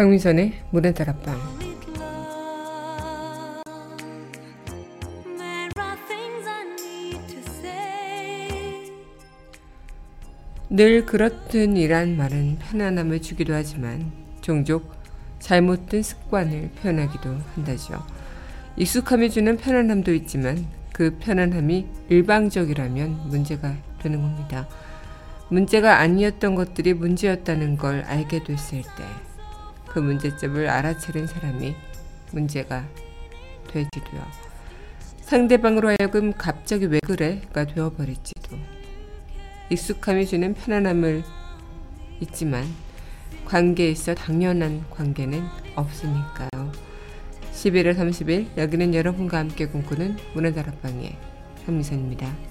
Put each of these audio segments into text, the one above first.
강민선의 문화다락방 늘 그렇듯이란 말은 편안함을 주기도 하지만 종종 잘못된 습관을 표현하기도 한다죠. 익숙함이 주는 편안함도 있지만 그 편안함이 일방적이라면 문제가 되는 겁니다. 문제가 아니었던 것들이 문제였다는 걸 알게 됐을 때 그 문제점을 알아차린 사람이 문제가 되지도요. 상대방으로 하여금 갑자기 왜 그래?가 되어버릴지도. 익숙함이 주는 편안함을 있지만 관계에 있어 당연한 관계는 없으니까요. 11월 30일 여기는 여러분과 함께 꿈꾸는 문화다락방의 한미선입니다.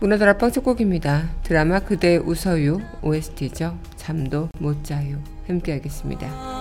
문화다락방 첫 곡입니다. 드라마 그대 웃어요 OST죠. 잠도 못 자요. 함께 하겠습니다.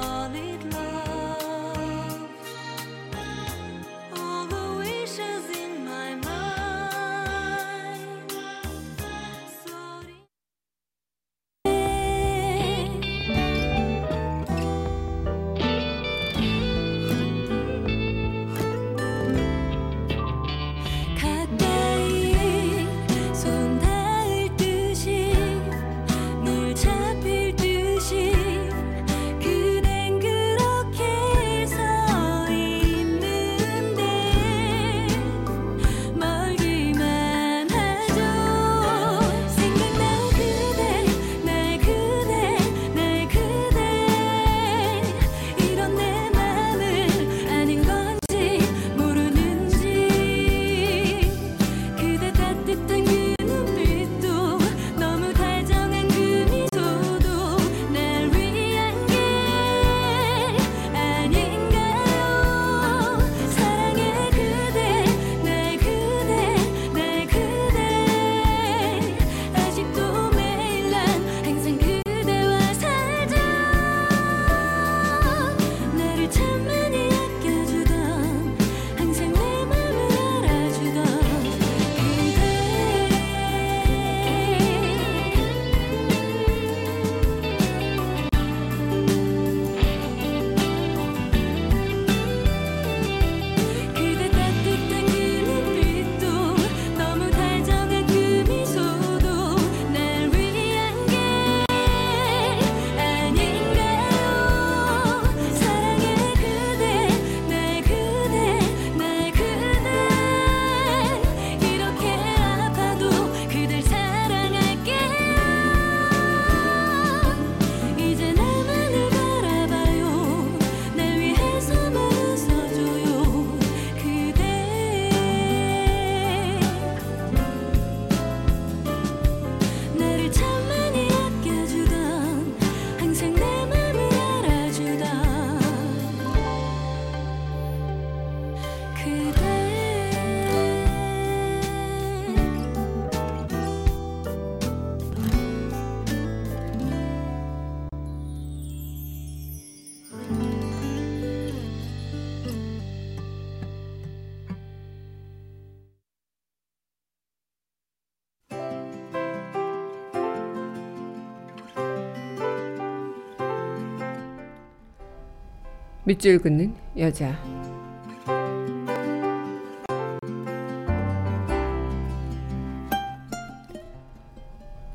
밑줄 긋는 여자.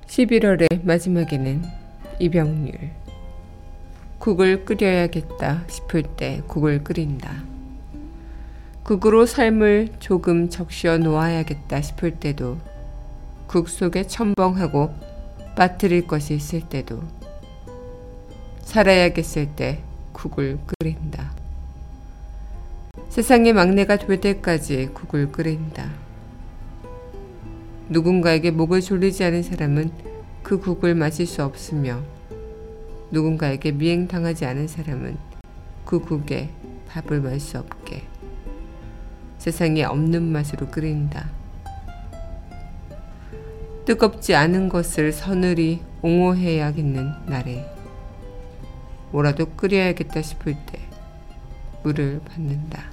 (11월의) 마지막에는 이병률 국을 끓여야겠다 싶을 때 국을 끓인다 국으로 삶을 조금 적셔 놓아야겠다 싶을 때도 국 속에 첨벙하고 빠뜨릴 것이 있을 때도 살아야겠을 때 국을 끓인다. 세상의 막내가 될 때까지 국을 끓인다. 누군가에게 목을 졸리지 않은 사람은 그 국을 마실 수 없으며 누군가에게 미행당하지 않은 사람은 그 국에 밥을 마실 수 없게 세상에 없는 맛으로 끓인다. 뜨겁지 않은 것을 서늘히 옹호해야겠는 날에 뭐라도 끓여야겠다 싶을 때 물을 받는다.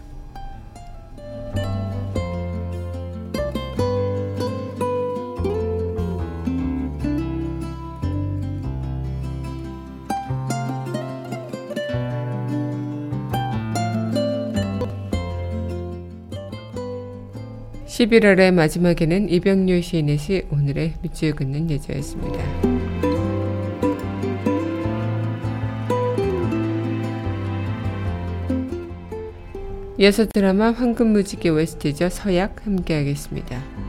(11월의 마지막에는) 이병률 시인의 시 오늘의 밑줄 긋는 예제였습니다. 이어서 드라마 황금무지개 웨스트죠 서약 함께하겠습니다.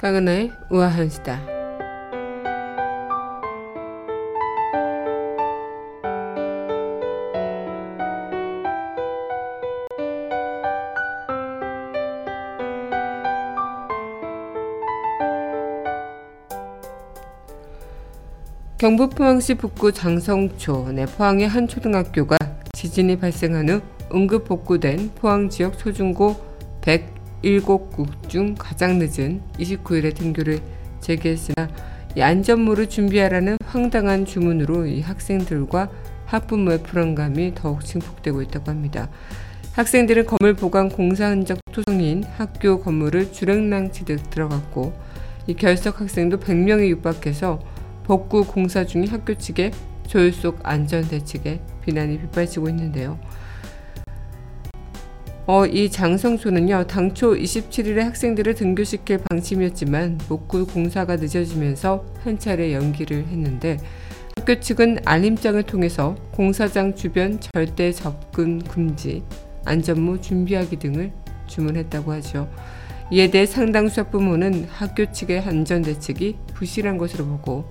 강은하의 우아한 수다. 경북 포항시 북구 장성초 내 포항의 한 초등학교가 지진이 발생한 후 응급 복구된 포항 지역 초중고 100 7곳 중 가장 늦은 29일에 등교를 재개했으나 이 안전모를 준비하라는 황당한 주문으로 이 학생들과 학부모의 불안감이 더욱 증폭되고 있다고 합니다. 학생들은 건물 보관 공사 흔적 토성인 학교 건물을 주랭랑치듯 들어갔고 이 결석 학생도 100명에 육박해서 복구 공사 중인 학교 측의 조율 속 안전 대책에 비난이 빗발치고 있는데요. 어, 이 장성초는요, 당초 27일에 학생들을 등교시킬 방침이었지만 목구 공사가 늦어지면서 한 차례 연기를 했는데 학교 측은 알림장을 통해서 공사장 주변 절대 접근 금지, 안전모 준비하기 등을 주문했다고 하죠. 이에 대해 상당수 학부모는 학교 측의 안전 대책이 부실한 것으로 보고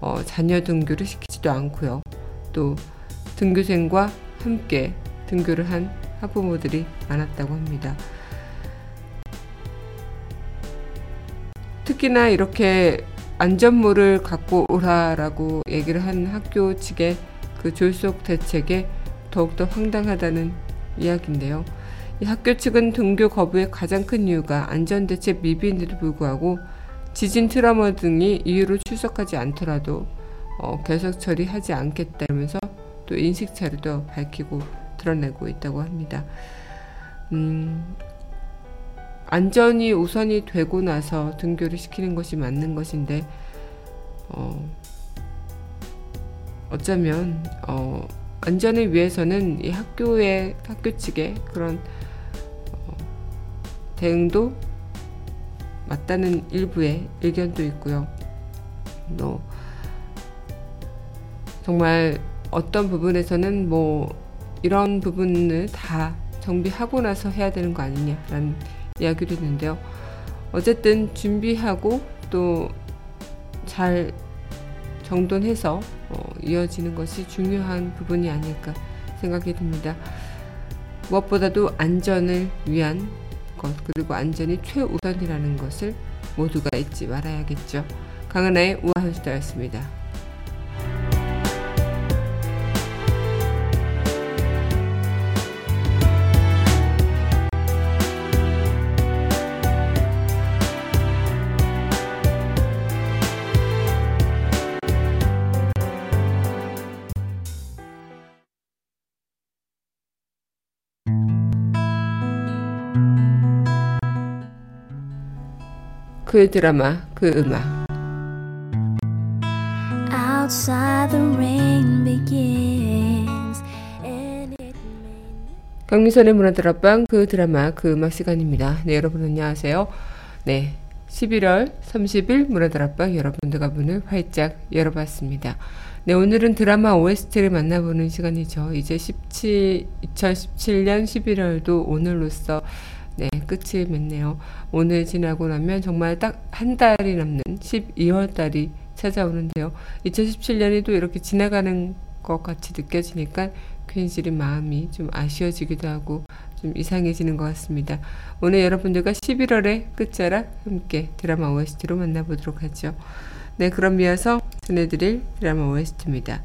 어, 자녀 등교를 시키지도 않고요. 또 등교생과 함께 등교를 한 학부모들이 많았다고 합니다. 특히나 이렇게 안전모를 갖고 오라라고 얘기를 한 학교 측의 그 졸속 대책에 더욱더 황당하다는 이야기인데요. 이 학교 측은 등교 거부의 가장 큰 이유가 안전대책 미비인데도 불구하고 지진 트라우마 등이 이유로 출석하지 않더라도 어, 계속 처리하지 않겠다면서 또 인식 차례도 밝히고 드러내고 있다고 합니다. 음, 안전이 우선이 되고 나서 등교를 시키는 것이 맞는 것인데 어, 어쩌면 어, 안전을 위해서는 이 학교의 학교 측의 그런 어, 대응도 맞다는 일부의 의견도 있고요. 또 정말 어떤 부분에서는 뭐 이런 부분을 다 정비하고 나서 해야 되는 거 아니냐라는 이야기도 있는데요. 어쨌든 준비하고 또 잘 정돈해서 어, 이어지는 것이 중요한 부분이 아닐까 생각이 듭니다. 무엇보다도 안전을 위한 것 그리고 안전이 최우선이라는 것을 모두가 잊지 말아야겠죠. 강은하의 우아한 수다였습니다. 그 드라마, 그 음악. 강민선의 문화드랍방 그 드라마 그 음악 시간입니다. 네 여러분 안녕하세요. 네 11월 30일 문화드랍방 여러분들과 문을 활짝 열어봤습니다. 네 오늘은 드라마 OST를 만나보는 시간이죠. 이제 17 2017년 11월도 오늘로써 네, 끝이 맺네요. 오늘 지나고 나면 정말 딱 한 달이 남는 12월 달이 찾아오는데요. 2017년이 또 이렇게 지나가는 것 같이 느껴지니까 괜시리 마음이 좀 아쉬워지기도 하고 좀 이상해지는 것 같습니다. 오늘 여러분들과 11월의 끝자락 함께 드라마 OST로 만나보도록 하죠. 네, 그럼 이어서 전해드릴 드라마 OST입니다.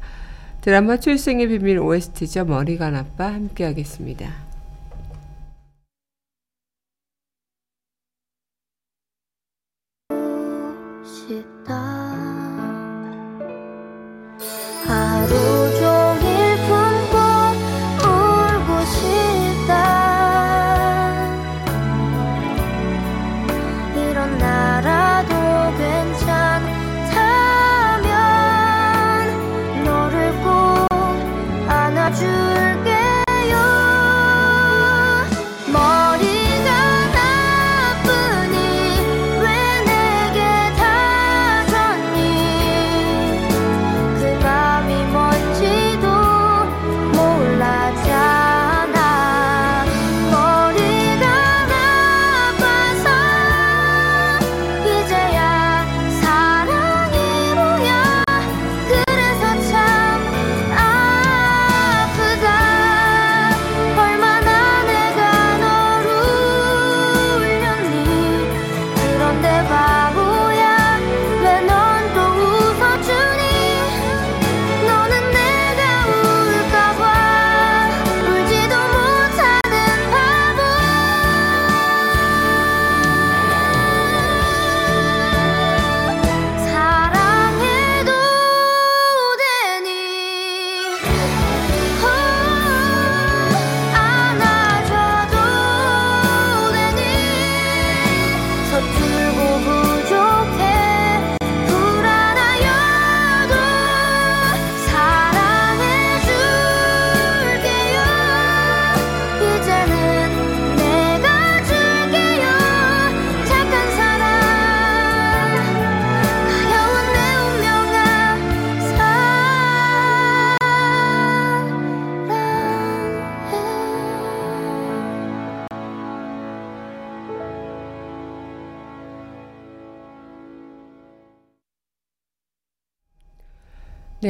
드라마 출생의 비밀 OST죠. 머리가 나빠 함께 하겠습니다.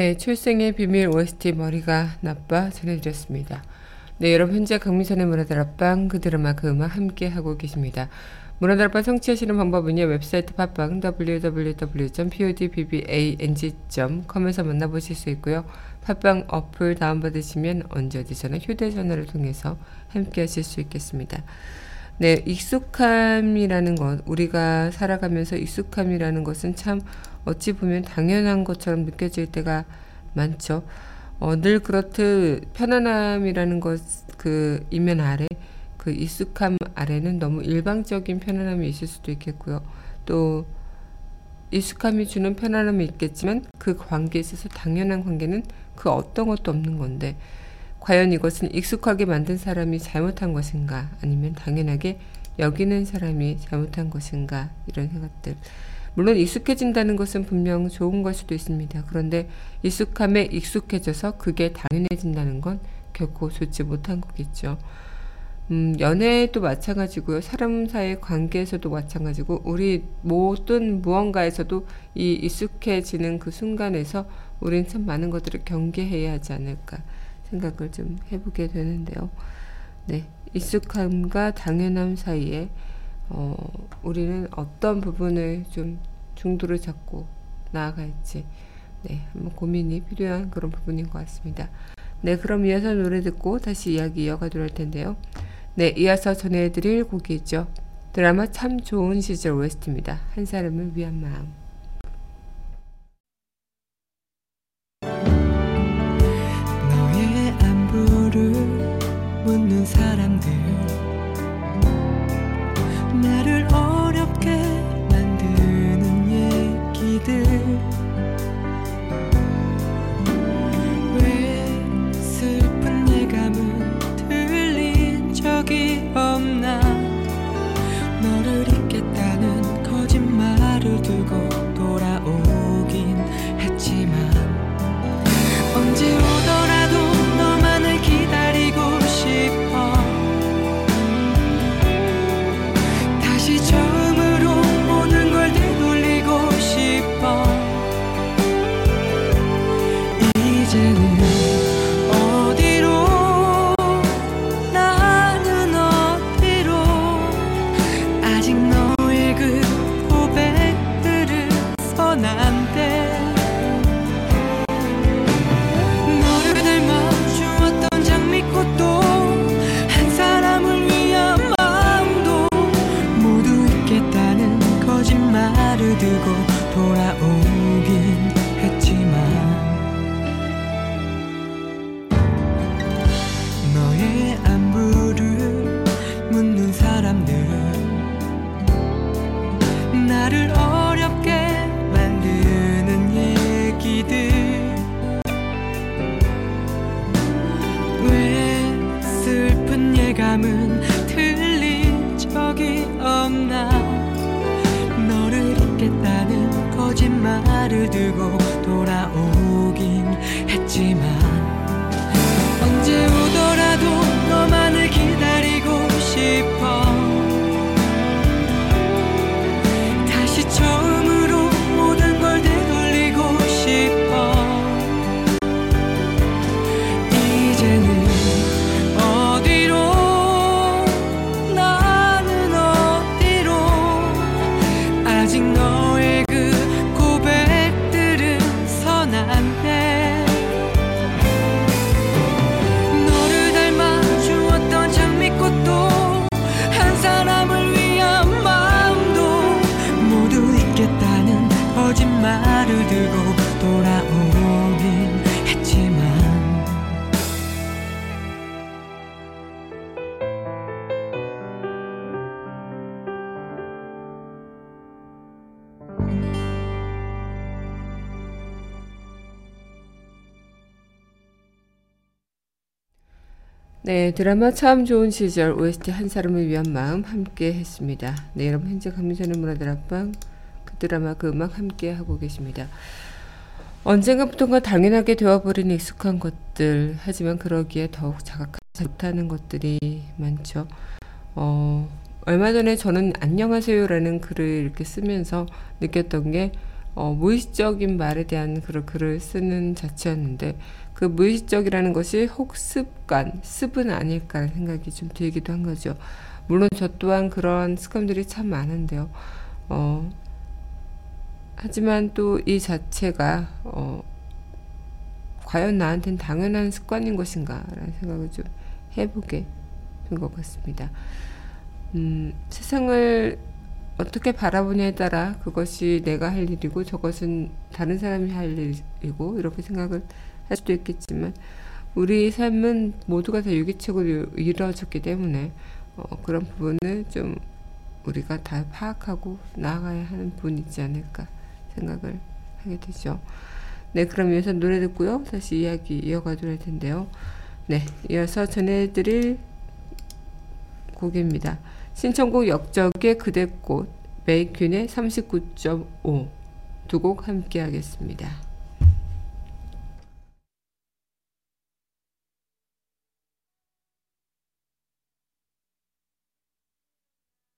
네, 출생의 비밀 OST 머리가 나빠 전해드렸습니다. 네, 여러분 현재 강민선의 문화들 앞방 그 드라마 그 음악 함께 하고 계십니다. 문화들 앞방 성취하시는 방법은요. 웹사이트 팟빵 www.podbbang.com에서 만나보실 수 있고요. 팟빵 어플 다운받으시면 언제 어디서나 휴대전화를 통해서 함께 하실 수 있겠습니다. 네, 익숙함이라는 것, 우리가 살아가면서 익숙함이라는 것은 참 어찌 보면 당연한 것처럼 느껴질 때가 많죠. 어, 늘 그렇듯 편안함이라는 것, 그 이면 아래, 그 익숙함 아래는 너무 일방적인 편안함이 있을 수도 있겠고요. 또 익숙함이 주는 편안함이 있겠지만 그 관계에 있어서 당연한 관계는 그 어떤 것도 없는 건데 과연 이것은 익숙하게 만든 사람이 잘못한 것인가 아니면 당연하게 여기는 사람이 잘못한 것인가 이런 생각들 물론 익숙해진다는 것은 분명 좋은 걸 수도 있습니다. 그런데 익숙함에 익숙해져서 그게 당연해진다는 건 결코 좋지 못한 거겠죠. 음, 연애도 마찬가지고요. 사람 사이의 관계에서도 마찬가지고, 우리 모든 무언가에서도 이 익숙해지는 그 순간에서 우린 참 많은 것들을 경계해야 하지 않을까 생각을 좀 해보게 되는데요. 네. 익숙함과 당연함 사이에 어, 우리는 어떤 부분을 좀 중도를 잡고 나아갈지 네, 한번 고민이 필요한 그런 부분인 것 같습니다. 네, 그럼 이어서 노래 듣고 다시 이야기 이어가도록 할 텐데요. 네, 이어서 전해드릴 곡이죠. 드라마 참 좋은 시절 OST입니다. 한 사람을 위한 마음. 너의 안부를 묻는 사람들 나를 어렵게 만드는 얘기들 네, 드라마 참 좋은 시절 OST 한 사람을 위한 마음 함께 했습니다. 네, 여러분 현재 강민선의 문화들 앞방 그 드라마 그 음악 함께 하고 계십니다. 언젠가부터가 당연하게 되어버린 익숙한 것들 하지만 그러기에 더욱 자각하지 못하는 것들이 많죠. 어, 얼마 전에 저는 안녕하세요라는 글을 이렇게 쓰면서 느꼈던 게 어, 무의식적인 말에 대한 그런 글을 쓰는 자체였는데 그 무의식적이라는 것이 혹습관, 습은 아닐까 생각이 좀 들기도 한 거죠. 물론 저 또한 그런 습관들이 참 많은데요. 어, 하지만 또 이 자체가 어, 과연 나한테는 당연한 습관인 것인가라는 생각을 좀 해보게 된 것 같습니다. 음, 세상을 어떻게 바라보냐에 따라 그것이 내가 할 일이고 저것은 다른 사람이 할 일이고 이렇게 생각을 할 수도 있겠지만 우리 삶은 모두가 다 유기적으로 이루어졌기 때문에 어, 그런 부분을 좀 우리가 다 파악하고 나아가야 하는 부분이 있지 않을까 생각을 하게 되죠. 네, 그럼 이어서 노래 듣고요. 다시 이야기 이어가도록 할 텐데요. 네, 이어서 전해드릴 곡입니다. 신청곡 역적의 그대꽃, 메이퀸의 39.5 두 곡 함께 하겠습니다.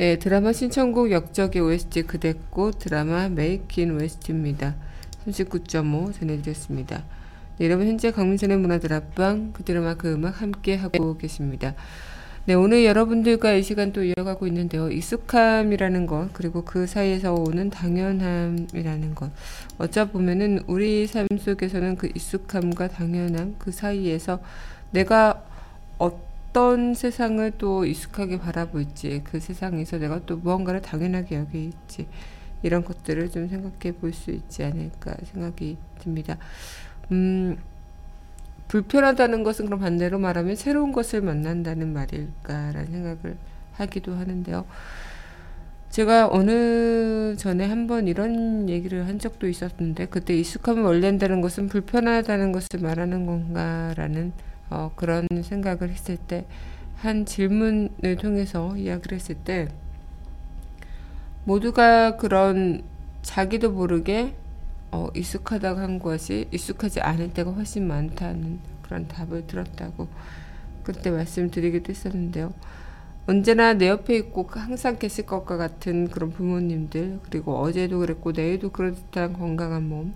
네, 드라마 신청곡 역적의 OST 그대꽃 드라마 메이킨 OST입니다. 39.5 전해드렸습니다. 네, 여러분 현재 강민선의 문화들 앞방 그 드라마 그 음악 함께 하고 계십니다. 네, 오늘 여러분들과 이 시간 또 이어가고 있는데요. 익숙함이라는 것, 그리고 그 사이에서 오는 당연함이라는 것. 어쩌 보면은 우리 삶 속에서는 그 익숙함과 당연함, 그 사이에서 내가 어 떤 세상을 또 익숙하게 바라볼지, 그 세상에서 내가 또 무언가를 당연하게 여기지, 이런 것들을 좀 생각해 볼 수 있지 않을까 생각이 듭니다. 음, 불편하다는 것은 그럼 반대로 말하면 새로운 것을 만난다는 말일까라는 생각을 하기도 하는데요. 제가 어느 전에 한번 이런 얘기를 한 적도 있었는데 그때 익숙함을 원래한다는 것은 불편하다는 것을 말하는 건가라는 어, 그런 생각을 했을 때 한 질문을 통해서 이야기를 했을 때 모두가 그런 자기도 모르게 어, 익숙하다고 한 것이 익숙하지 않을 때가 훨씬 많다는 그런 답을 들었다고 그때 말씀드리기도 했었는데요. 언제나 내 옆에 있고 항상 계실 것과 같은 그런 부모님들 그리고 어제도 그랬고 내일도 그럴 듯한 건강한 몸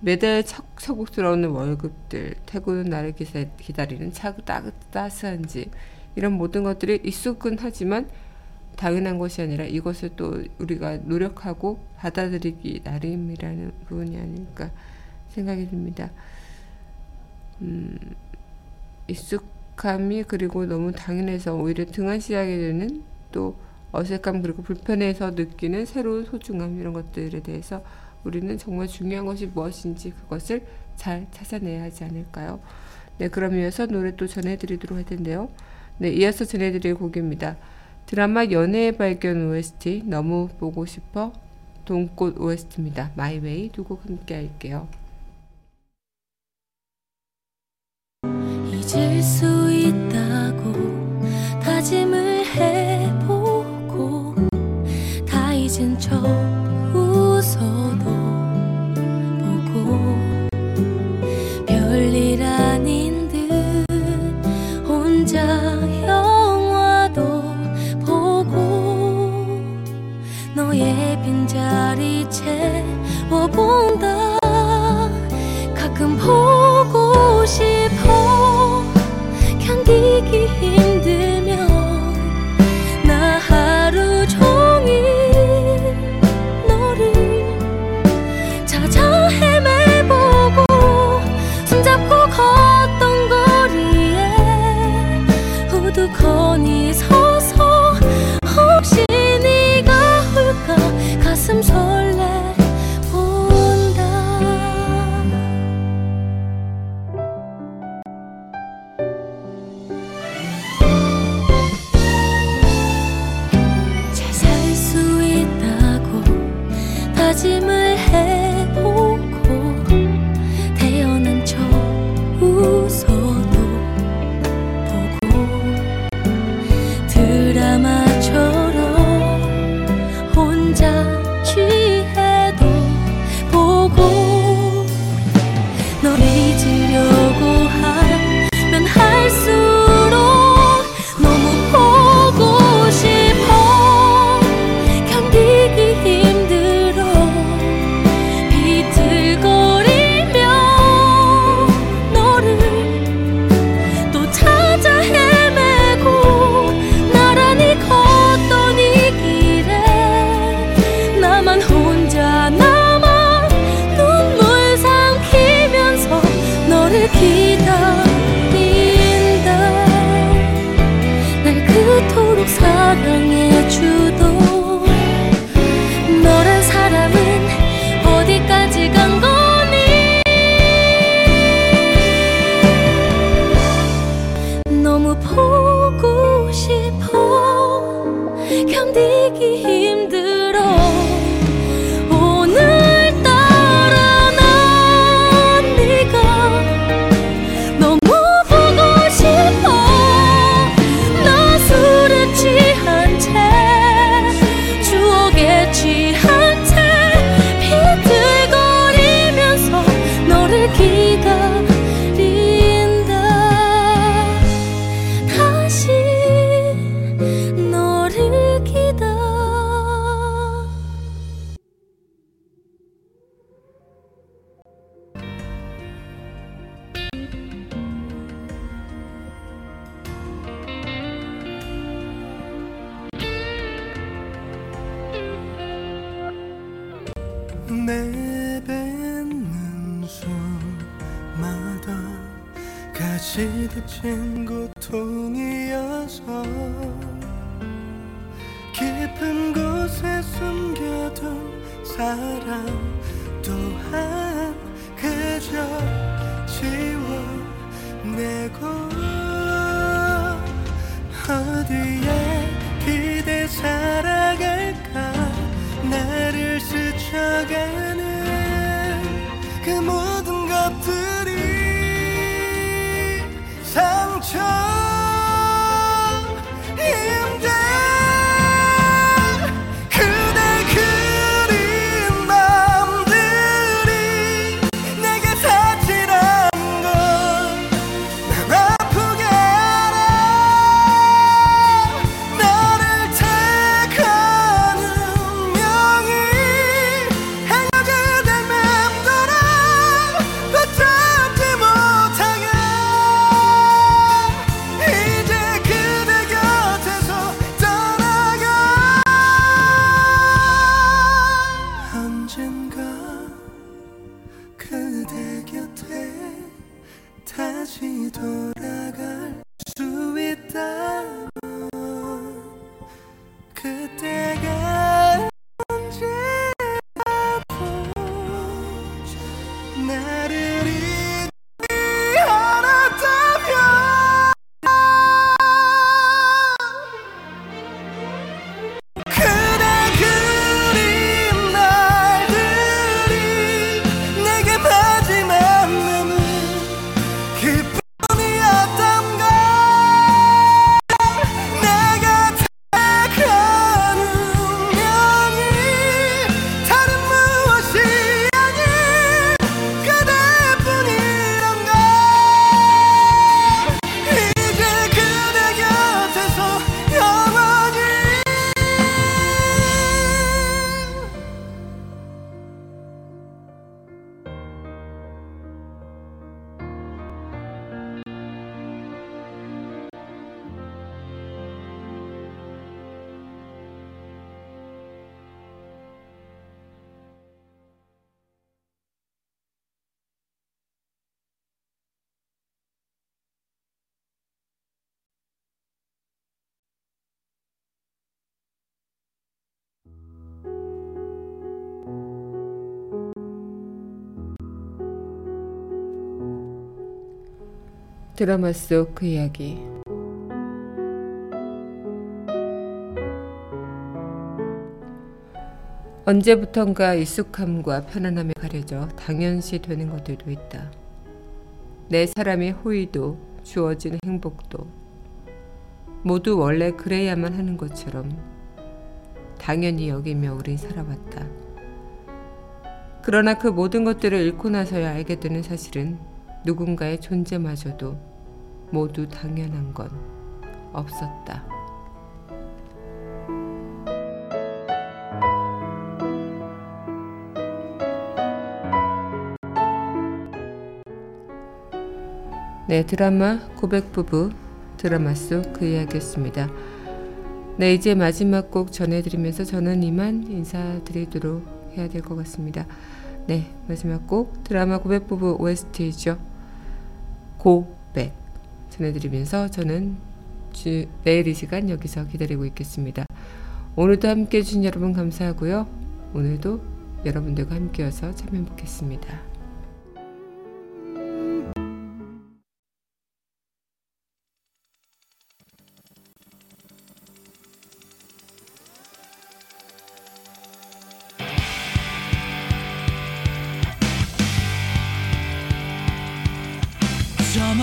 매달 척척 들어오는 월급들 태고는 나를 기다리는 차고 따뜻한 집 이런 모든 것들이 익숙은 하지만 당연한 것이 아니라 이것을 또 우리가 노력하고 받아들이기 나름이라는 부분이 아닐까 생각이 듭니다. 음, 익숙함이 그리고 너무 당연해서 오히려 등한시하게 되는 또 어색함 그리고 불편해서 느끼는 새로운 소중함 이런 것들에 대해서 우리는 정말 중요한 것이 무엇인지 그것을 잘 찾아내야 하지 않을까요? 네, 그럼 이어서 노래 또 전해드리도록 할 텐데요. 네, 이어서 전해드릴 곡입니다. 드라마 연애의 발견 OST 너무 보고 싶어 돈꽃 OST입니다. 마이웨이 두 곡 함께 할게요. 가시득진 고통이어서 깊은 곳에 숨겨둔 사랑 또한 드라마 속 그 이야기 언제부턴가 익숙함과 편안함에 가려져 당연시 되는 것들도 있다. 내 사람의 호의도 주어진 행복도 모두 원래 그래야만 하는 것처럼 당연히 여기며 우린 살아왔다. 그러나 그 모든 것들을 잃고 나서야 알게 되는 사실은 누군가의 존재마저도 모두 당연한 건 없었다. 네, 드라마 고백부부 드라마 속 그 이야기였습니다. 네, 이제 마지막 곡 전해드리면서 저는 이만 인사드리도록 해야 될 것 같습니다. 네, 마지막 곡 드라마 고백부부 OST죠. 고백 전해드리면서 저는 주, 내일 이 시간 여기서 기다리고 있겠습니다. 오늘도 함께 해주신 여러분 감사하고요. 오늘도 여러분들과 함께여서 참 행복했습니다.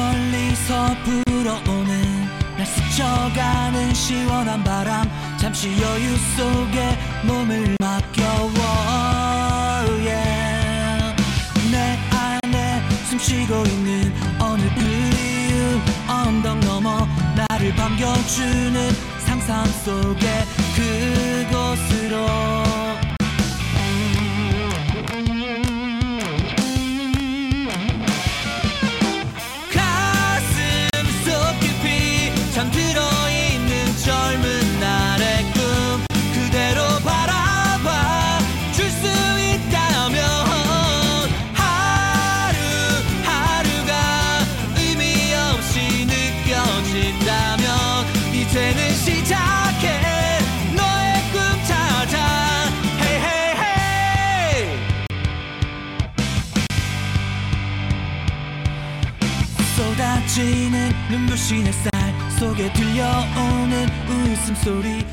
멀리서 불어오는 날 스쳐가는 시원한 바람 잠시 여유 속에 몸을 맡겨워 yeah. 내 안에 숨쉬고 있는 어느 그리운 언덕 너머 나를 반겨주는 상상 속에 그곳으로 눈부신 햇살 속에 들려오는 웃음소리